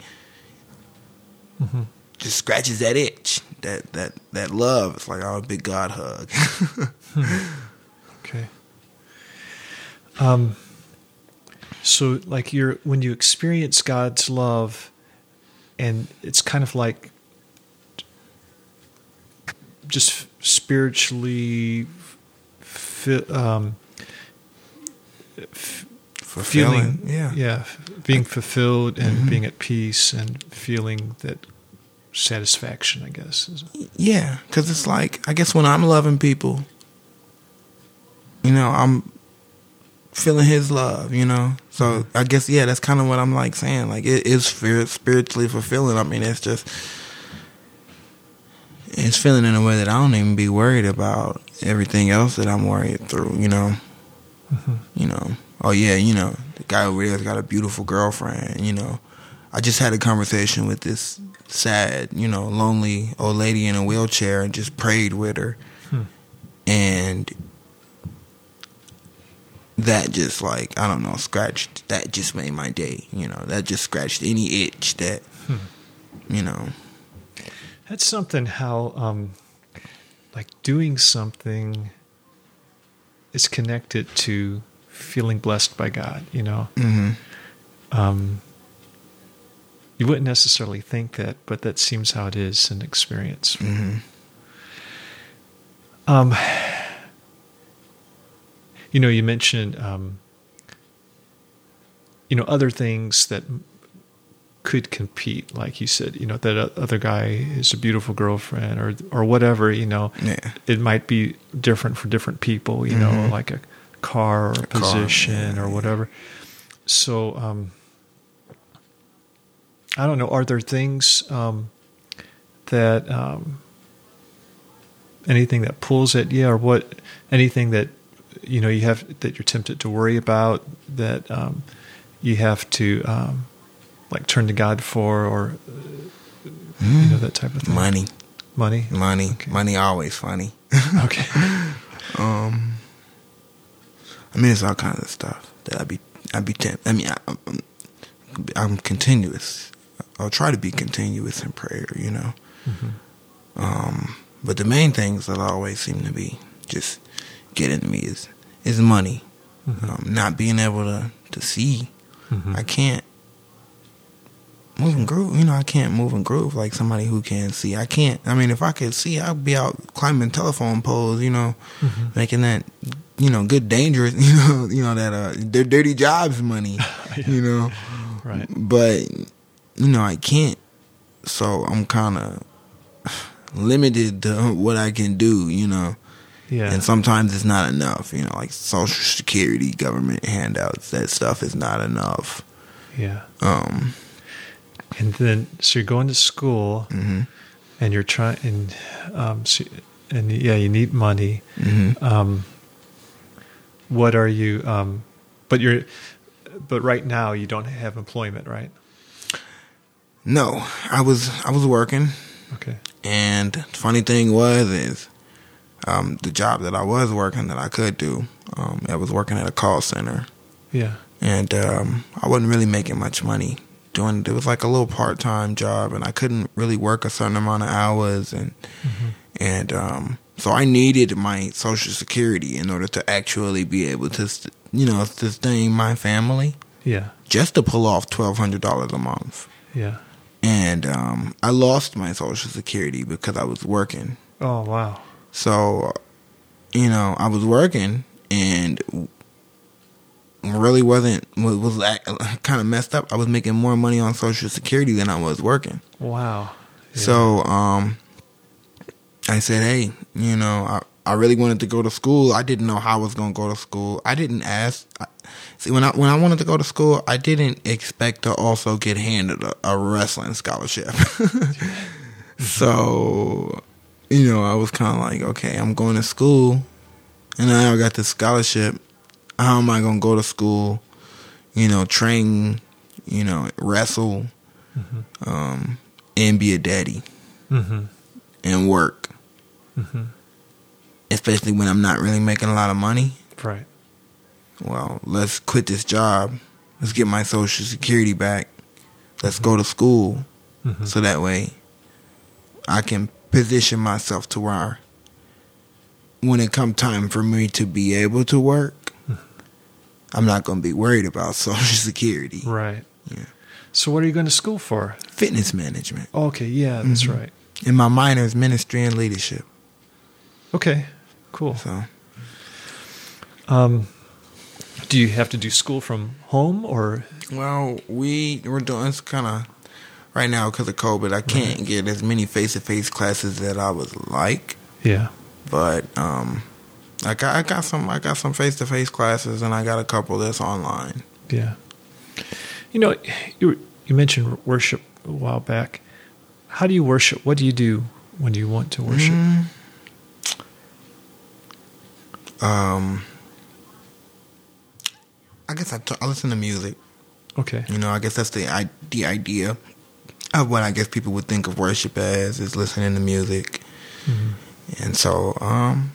[SPEAKER 2] Mm-hmm.
[SPEAKER 3] Just scratches that itch. That that that love. It's like oh, a big God hug.
[SPEAKER 2] Okay. Um. So, like, you're when you experience God's love, and it's kind of like just spiritually, fi- um, f- feeling,
[SPEAKER 3] Fulfilling, yeah.
[SPEAKER 2] yeah, being fulfilled and
[SPEAKER 3] Mhm.
[SPEAKER 2] being at peace and feeling that satisfaction. I guess.
[SPEAKER 3] Yeah, because it's like I guess when I'm loving people, you know, I'm feeling His love. You know, so I guess yeah, that's kind of what I'm like saying. Like it is spiritually fulfilling. I mean, it's just it's feeling in a way that I don't even be worried about everything else that I'm worried through. You know,
[SPEAKER 2] Mhm.
[SPEAKER 3] you know. Oh yeah, you know, the guy over there's got a beautiful girlfriend. You know, I just had a conversation with this sad, you know, lonely old lady in a wheelchair and just prayed with her.
[SPEAKER 2] Hmm.
[SPEAKER 3] And that just like, I don't know, scratched that just made my day, you know. That just scratched any itch that
[SPEAKER 2] Hmm.
[SPEAKER 3] you know.
[SPEAKER 2] That's something how, um, like, doing something is connected to feeling blessed by God, you know?
[SPEAKER 3] Mhm.
[SPEAKER 2] Um, you wouldn't necessarily think that, but that seems how it is in experience.
[SPEAKER 3] Mhm.
[SPEAKER 2] Um, you know, you mentioned, um, you know, other things that could compete, like you said, you know, that other guy is a beautiful girlfriend or or whatever. You know,
[SPEAKER 3] Yeah.
[SPEAKER 2] it might be different for different people. You know,
[SPEAKER 3] Mhm.
[SPEAKER 2] like a car or a
[SPEAKER 3] car,
[SPEAKER 2] position
[SPEAKER 3] yeah,
[SPEAKER 2] or
[SPEAKER 3] yeah.
[SPEAKER 2] whatever. So, um, I don't know. Are there things um, that um, anything that pulls at you, or what? Anything that you know you have that you're tempted to worry about that um, you have to um, like turn to God for, or uh, you know that type of thing.
[SPEAKER 3] Money.
[SPEAKER 2] money.
[SPEAKER 3] Money.
[SPEAKER 2] Okay.
[SPEAKER 3] Money always funny.
[SPEAKER 2] Okay.
[SPEAKER 3] Um, I mean, it's all kinds of stuff that I be, I be temp- I mean, I, I'm, I'm continuous. I'll try to be continuous in prayer, you know.
[SPEAKER 2] Mhm.
[SPEAKER 3] Um, but the main things that always seem to be just getting to me is is money.
[SPEAKER 2] Mhm.
[SPEAKER 3] Um, not being able to to see.
[SPEAKER 2] Mhm.
[SPEAKER 3] I can't move and groove. You know, I can't move and groove like somebody who can see. I can't. I mean, if I could see, I'd be out climbing telephone poles. You know,
[SPEAKER 2] Mhm.
[SPEAKER 3] making that you know good dangerous. You know, you know that uh, dirty jobs money.
[SPEAKER 2] Yeah.
[SPEAKER 3] You know,
[SPEAKER 2] Right.
[SPEAKER 3] but you know I can't. So I'm kind of limited to what I can do. You know.
[SPEAKER 2] Yeah.
[SPEAKER 3] And sometimes it's not enough, you know, like social security, government handouts, that stuff is not enough.
[SPEAKER 2] yeah.
[SPEAKER 3] Um,
[SPEAKER 2] And then, so you're going to school,
[SPEAKER 3] mhm,
[SPEAKER 2] and you're trying, and um, so, and yeah, you need money.
[SPEAKER 3] mhm.
[SPEAKER 2] Um, what are you? Um, but you're, but right now you don't have employment, right?
[SPEAKER 3] No, I was I was working,
[SPEAKER 2] Okay.
[SPEAKER 3] and the funny thing was is, um, the job that I was working that I could do, um, I was working at a call center,
[SPEAKER 2] Yeah.
[SPEAKER 3] and um, I wasn't really making much money doing. It was like a little part time job, and I couldn't really work a certain amount of hours, and
[SPEAKER 2] Mhm.
[SPEAKER 3] and um, so I needed my Social Security in order to actually be able to, you know, sustain my family.
[SPEAKER 2] Yeah.
[SPEAKER 3] Just to pull off twelve hundred dollars a month,
[SPEAKER 2] Yeah.
[SPEAKER 3] And um, I lost my Social Security because I was working.
[SPEAKER 2] Oh wow.
[SPEAKER 3] So, you know, I was working and really wasn't was, was kind of messed up. I was making more money on Social Security than I was working.
[SPEAKER 2] Wow. Yeah.
[SPEAKER 3] So, um, I said, hey, you know, I, I really wanted to go to school. I didn't know how I was going to go to school. I didn't ask. I, see, when I when I wanted to go to school, I didn't expect to also get handed a, a wrestling scholarship. so, you know, I was kind of like, okay, I'm going to school, and I got this scholarship. How am I going to go to school? You know, train, you know, wrestle, um, and be a daddy
[SPEAKER 2] Mhm.
[SPEAKER 3] and work,
[SPEAKER 2] Mhm.
[SPEAKER 3] especially when I'm not really making a lot of money.
[SPEAKER 2] Right.
[SPEAKER 3] Well, let's quit this job. Let's get my social security back. Let's go to school
[SPEAKER 2] Mhm.
[SPEAKER 3] so that way I can position myself to where when it come time for me to be able to work, I'm not going to be worried about social security.
[SPEAKER 2] Right.
[SPEAKER 3] Yeah.
[SPEAKER 2] So what are you going to school for?
[SPEAKER 3] Fitness management.
[SPEAKER 2] Okay. Yeah, that's
[SPEAKER 3] Mhm.
[SPEAKER 2] right.
[SPEAKER 3] And my minor is ministry and leadership.
[SPEAKER 2] Okay. Cool.
[SPEAKER 3] So
[SPEAKER 2] Um, do you have to do school from home or?
[SPEAKER 3] Well, we we're doing it's kind of right now because of COVID. I can't get as many face to face classes that I would like,
[SPEAKER 2] Yeah.
[SPEAKER 3] but um, I got I got some I got some face to face classes, and I got a couple that's online.
[SPEAKER 2] Yeah. You know, you you mentioned worship a while back. How do you worship? What do you do when you want to worship?
[SPEAKER 3] Mm. Um, I guess I, t- I listen to music.
[SPEAKER 2] Okay.
[SPEAKER 3] You know, I guess that's the I- the idea of what I guess people would think of worship as is listening to music.
[SPEAKER 2] Mhm.
[SPEAKER 3] And so, um,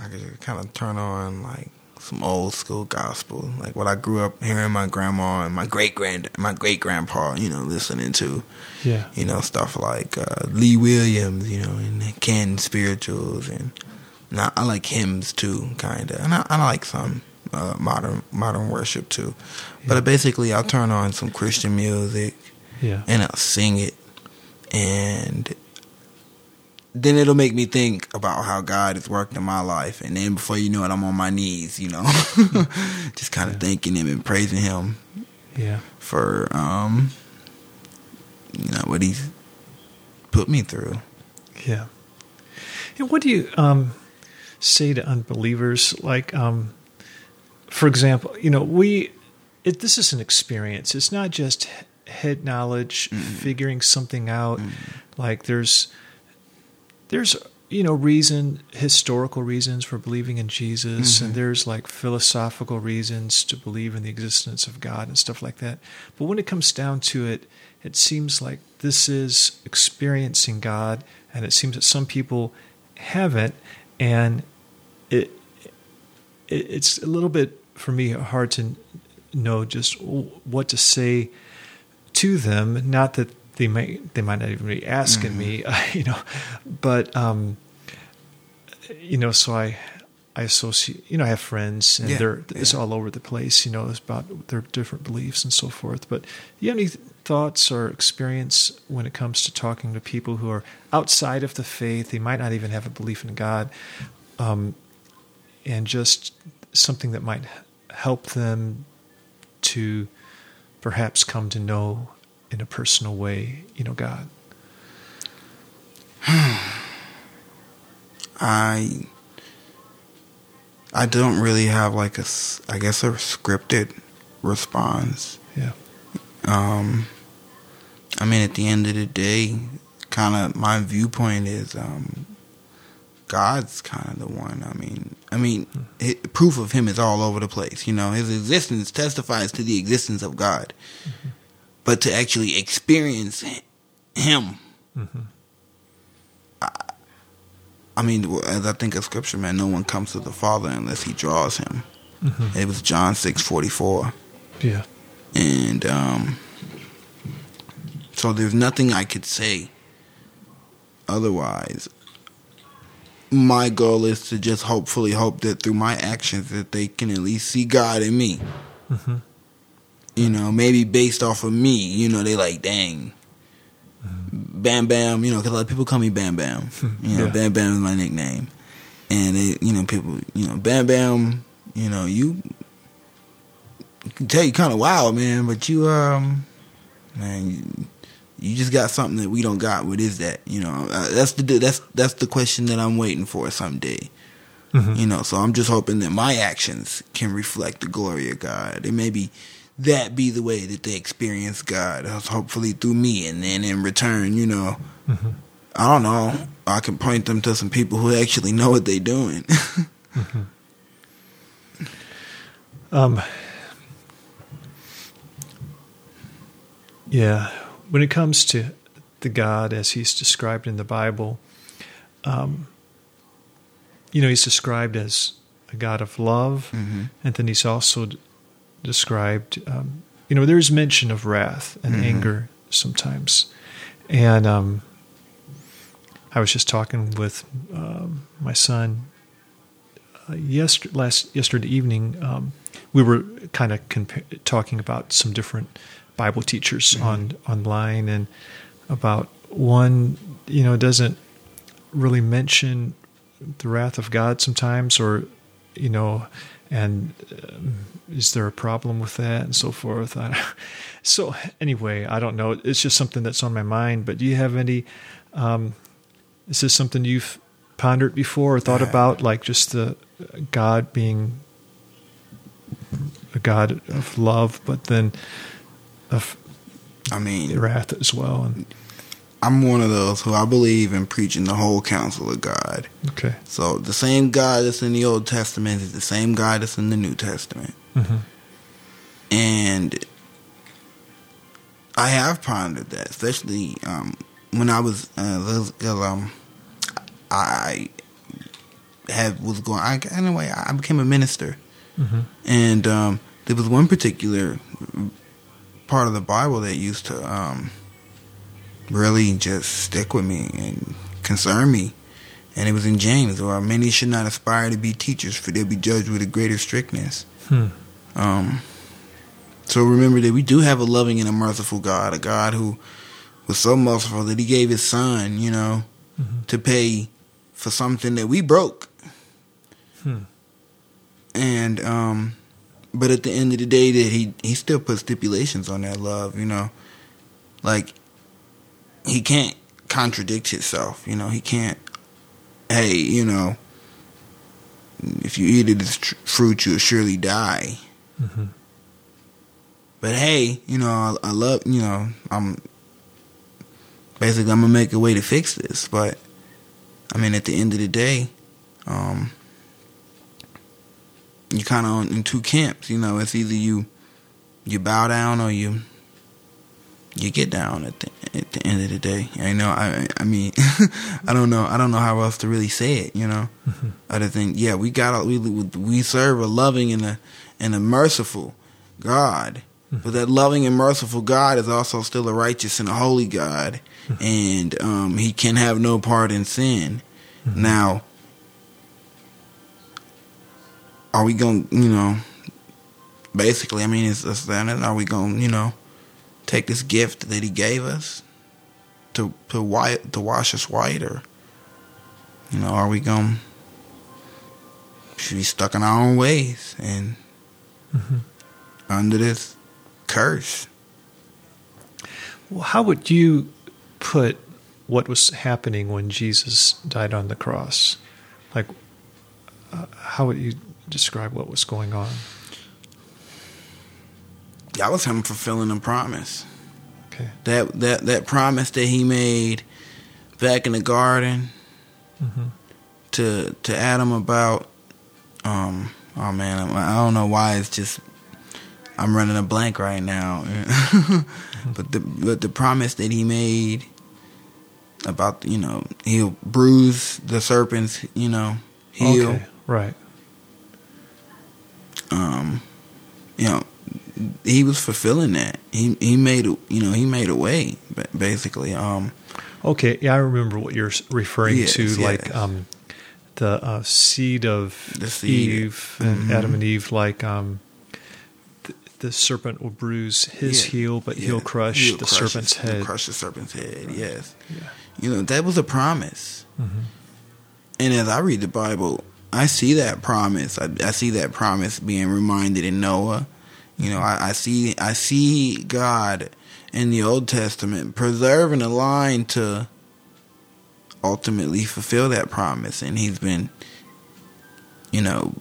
[SPEAKER 3] I could kind of turn on like some old school gospel, like what I grew up hearing my grandma and my great grand, my great grandpa, you know, listening to,
[SPEAKER 2] Yeah.
[SPEAKER 3] you know, stuff like uh, Lee Williams, you know, and Canton spirituals, and, now I, I like hymns too, kind of, and I, I like some uh, modern modern worship too.
[SPEAKER 2] Yeah.
[SPEAKER 3] But basically, I'll turn on some Christian music
[SPEAKER 2] Yeah.
[SPEAKER 3] and I'll sing it, and then it'll make me think about how God has worked in my life, and then before you know it, I'm on my knees, you know, just kind of
[SPEAKER 2] Yeah.
[SPEAKER 3] thanking Him and praising Him
[SPEAKER 2] Yeah.
[SPEAKER 3] for um, you know what He's put me through.
[SPEAKER 2] Yeah. And what do you um, say to unbelievers? Like, um, for example, you know, we it, this is an experience. It's not just head knowledge, figuring something out. Like, there's there's you know reason historical reasons for believing in Jesus and mm-hmm. there's like philosophical reasons to believe in the existence of God and stuff like that. But when it comes down to it, it seems like this is experiencing God and it seems that some people haven't and it it's a little bit for me hard to know just what to say to them. Not that they might they might not even be asking me you know but um you know so i i associate you know i have friends and
[SPEAKER 3] Yeah,
[SPEAKER 2] they're it's
[SPEAKER 3] yeah.
[SPEAKER 2] all over the place you know it's about their different beliefs and so forth. But do you have any thoughts or experience when it comes to talking to people who are outside of the faith? They might not even have a belief in god. Um and just something that might help them to perhaps come to know in a personal way, you know, God.
[SPEAKER 3] I I don't really have like a I guess a scripted response.
[SPEAKER 2] Yeah.
[SPEAKER 3] Um, I mean, at the end of the day, kind of my viewpoint is um, God's kind of the one. I mean, I mean, it, proof of Him is all over the place. You know, His existence testifies to the existence of God, but to actually experience Him,
[SPEAKER 2] hmm
[SPEAKER 3] I mean, as I think of Scripture, man, no one comes to the Father unless He draws Him.
[SPEAKER 2] hmm
[SPEAKER 3] It was John six forty four.
[SPEAKER 2] Yeah.
[SPEAKER 3] and um, so there's nothing I could say otherwise my goal is to just hopefully hope that through my actions that they can at least see God in me.
[SPEAKER 2] Mm-hmm.
[SPEAKER 3] You know, maybe based off of me. You know, they like, dang, Bam Bam. You know, because a lot of people call me Bam Bam. You know,
[SPEAKER 2] Yeah.
[SPEAKER 3] Bam Bam is my nickname, and they, you know, people, you know, Bam Bam. You know, you I can tell you kind of wild, man, but you, um, man, you, you just got something that we don't got. What is that? You know, uh, that's the that's that's the question that I'm waiting for someday.
[SPEAKER 2] Mhm.
[SPEAKER 3] You know, so I'm just hoping that my actions can reflect the glory of God. And maybe that be the way that they experience God, uh, hopefully through me. And then in return, you know,
[SPEAKER 2] Mhm.
[SPEAKER 3] I don't know, I can point them to some people who actually know what they're doing.
[SPEAKER 2] Um, yeah, when it comes to the God as he's described in the Bible, um, you know, he's described as a God of love,
[SPEAKER 3] Mhm.
[SPEAKER 2] and then he's also d- described, um, you know, there's mention of wrath and
[SPEAKER 3] Mhm.
[SPEAKER 2] anger sometimes. And um, I was just talking with um, my son uh, yester- last yesterday evening, um, we were kind of compa- talking about some different Bible teachers on online and about one, you know, doesn't really mention the wrath of God sometimes, or you know, and um, is there a problem with that and so forth? I, so anyway, I don't know. It's just something that's on my mind. But do you have any? Um, is this something you've pondered before or thought about, like just the God being a God of love, but then of
[SPEAKER 3] I mean,
[SPEAKER 2] wrath as well? And,
[SPEAKER 3] I'm one of those who I believe in preaching the whole counsel of God.
[SPEAKER 2] okay.
[SPEAKER 3] So the same God that's in the Old Testament is the same God that's in the New Testament.
[SPEAKER 2] hmm
[SPEAKER 3] and I have pondered that, especially um, when I was uh, um, I had was going. I anyway, I became a minister,
[SPEAKER 2] hmm
[SPEAKER 3] and um, there was one particular part of the Bible that used to um, really just stick with me and concern me. And it was in James, where many should not aspire to be teachers, for they'll be judged with a greater strictness.
[SPEAKER 2] Hmm.
[SPEAKER 3] Um, so remember that we do have a loving and a merciful God, a God who was so merciful that He gave His Son, you know,
[SPEAKER 2] Mhm.
[SPEAKER 3] to pay for something that we broke.
[SPEAKER 2] Hmm.
[SPEAKER 3] And um, but at the end of the day, that He He still put stipulations on that love, you know, like He can't contradict Himself, you know, He can't. Hey, you know, if you eat of this tr- fruit, you'll surely die.
[SPEAKER 2] hmm
[SPEAKER 3] But hey, you know, I, I love, you know, I'm basically I'm gonna make a way to fix this. But I mean, at the end of the day, um, you kind of in two camps. You know, it's either you you bow down or you you get down at the at the end of the day. I know. I I mean, I don't know. I don't know how else to really say it. You know,
[SPEAKER 2] hmm
[SPEAKER 3] other than yeah, we got we we serve a loving and a and a merciful God. But that loving and merciful God is also still a righteous and a holy God, and um, He can have no part in sin. Now, are we going? to You know, basically, I mean, it's, that. Are we going? to You know, take this gift that He gave us to to white to wash us white, or you know, are we going? to Should be stuck in our own ways and
[SPEAKER 2] hmm
[SPEAKER 3] under this curse.
[SPEAKER 2] Well, how would you put what was happening when Jesus died on the cross? Like, uh, how would you describe what was going on?
[SPEAKER 3] That was him fulfilling a promise.
[SPEAKER 2] Okay.
[SPEAKER 3] That that that promise that he made back in the garden
[SPEAKER 2] hmm
[SPEAKER 3] to to Adam about um oh man I, I don't know why it's just I'm running a blank right now. but the but the promise that he made about you know he'll bruise the serpent's you know heel
[SPEAKER 2] Okay. Right.
[SPEAKER 3] Um, you know, he was fulfilling that. He he made a you know he made a way basically. Um,
[SPEAKER 2] Okay. Yeah, I remember what you're referring
[SPEAKER 3] Yes,
[SPEAKER 2] to. Like, um, the uh, seed of
[SPEAKER 3] The seed.
[SPEAKER 2] Eve and
[SPEAKER 3] Mhm.
[SPEAKER 2] Adam and Eve, like um, the, the serpent will bruise his
[SPEAKER 3] Yeah.
[SPEAKER 2] heel, but he'll crush
[SPEAKER 3] He'll
[SPEAKER 2] the
[SPEAKER 3] crush
[SPEAKER 2] serpent's
[SPEAKER 3] his-
[SPEAKER 2] head.
[SPEAKER 3] Crush the serpent's head. Yes.
[SPEAKER 2] Yeah.
[SPEAKER 3] You know that was a promise.
[SPEAKER 2] Mhm.
[SPEAKER 3] And as I read the Bible, I see that promise. I, I see that promise being reminded in Noah. You know, I, I see I see God in the Old Testament preserving a line to ultimately fulfill that promise, and He's been, you know,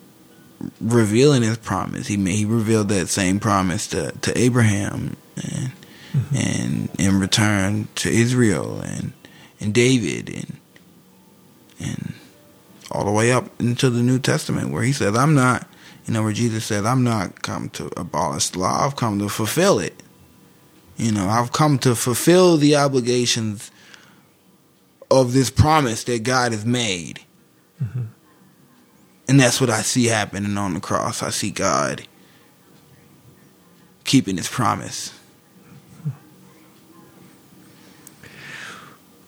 [SPEAKER 3] revealing His promise. He he revealed that same promise to to Abraham, and mm-hmm. and in return to Israel and and David and and all the way up into the New Testament where he says, I'm not, you know, where Jesus says, I'm not come to abolish the law, I've come to fulfill it. You know, I've come to fulfill the obligations of this promise that God has made.
[SPEAKER 2] Mhm.
[SPEAKER 3] And that's what I see happening on the cross. I see God keeping his promise.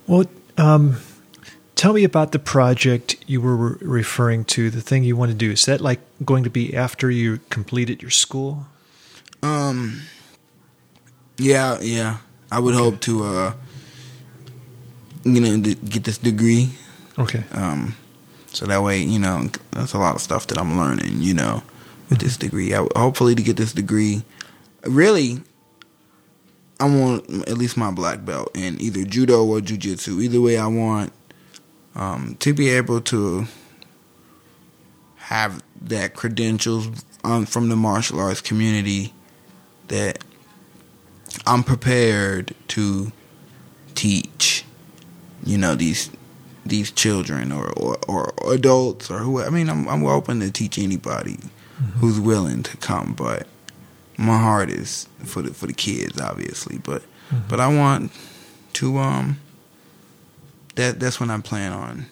[SPEAKER 2] Well, um, tell me about the project you were re- referring to. The thing you want to do is that like going to be after you completed your school?
[SPEAKER 3] Um. Yeah, yeah. I would hope to, uh, you know, get this degree.
[SPEAKER 2] Okay.
[SPEAKER 3] Um, so that way, you know, that's a lot of stuff that I'm learning. You know, with this degree, I, hopefully to get this degree. Really, I want at least my black belt in either judo or jujitsu. Either way, I want um, to be able to have that credentials um, from the martial arts community that I'm prepared to teach. You know these these children or, or, or adults or who. I mean, I'm I'm open to teach anybody who's willing to come, but my heart is for the for the kids, obviously. But but I want to um. That that's when I plan on.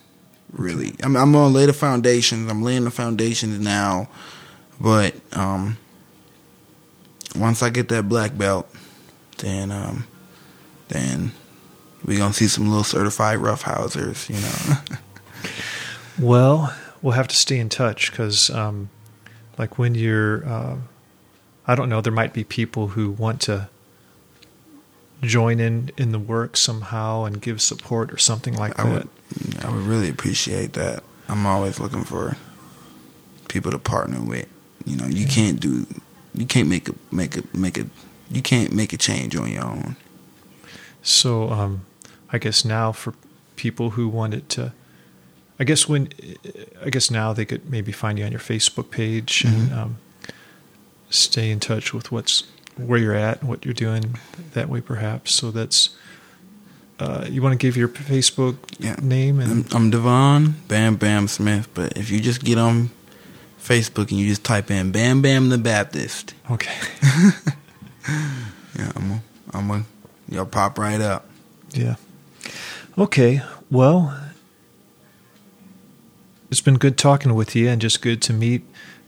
[SPEAKER 3] Really, I'm I'm gonna lay the foundations. I'm laying the foundations now, but um. Once I get that black belt, then um, then we gonna see some little certified roughhousers, you know.
[SPEAKER 2] Well, we'll have to stay in touch because, um, like, when you're, uh, I don't know, there might be people who want to join in in the work somehow and give support or something like
[SPEAKER 3] I
[SPEAKER 2] that.
[SPEAKER 3] would I would really appreciate that. I'm always looking for people to partner with. You know, you can't do you can't make a make a make a you can't make a change on your own.
[SPEAKER 2] So, um, I guess now for people who wanted to, I guess when, I guess now they could maybe find you on your Facebook page and
[SPEAKER 3] Mhm.
[SPEAKER 2] um, stay in touch with what's where you're at and what you're doing that way, perhaps. So that's. Uh, you want to give your Facebook
[SPEAKER 3] Yeah.
[SPEAKER 2] name and
[SPEAKER 3] I'm, I'm DeVaughn Bam Bam Smith, but if you just get on Facebook and you just type in Bam Bam the Baptist,
[SPEAKER 2] okay,
[SPEAKER 3] yeah, I'm a, I'm a, you'll pop right up.
[SPEAKER 2] yeah, okay. Well, it's been good talking with you, and just good to meet,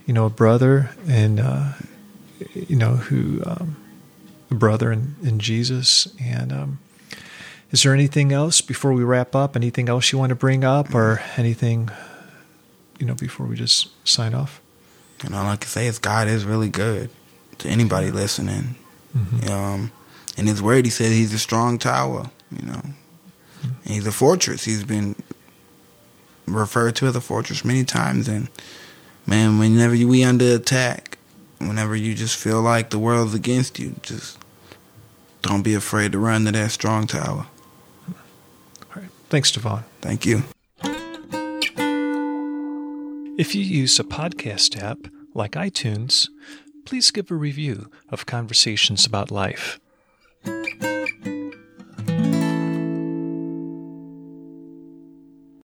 [SPEAKER 2] you know, a brother and uh, you know who um, a brother in, in Jesus. And um, is there anything else before we wrap up? Anything else you want to bring up, or anything, you know, before we just sign off?
[SPEAKER 3] And all I can say is God is really good to anybody listening.
[SPEAKER 2] Mhm.
[SPEAKER 3] Um, in His Word, He said He's a strong tower. You know, and He's a fortress. He's been referred to as a fortress many times. And man, whenever we under attack, whenever you just feel like the world's against you, just don't be afraid to run to that strong tower.
[SPEAKER 2] All right. Thanks, DeVaughn.
[SPEAKER 3] Thank you.
[SPEAKER 2] If you use a podcast app like iTunes, please give a review of Conversations About Life.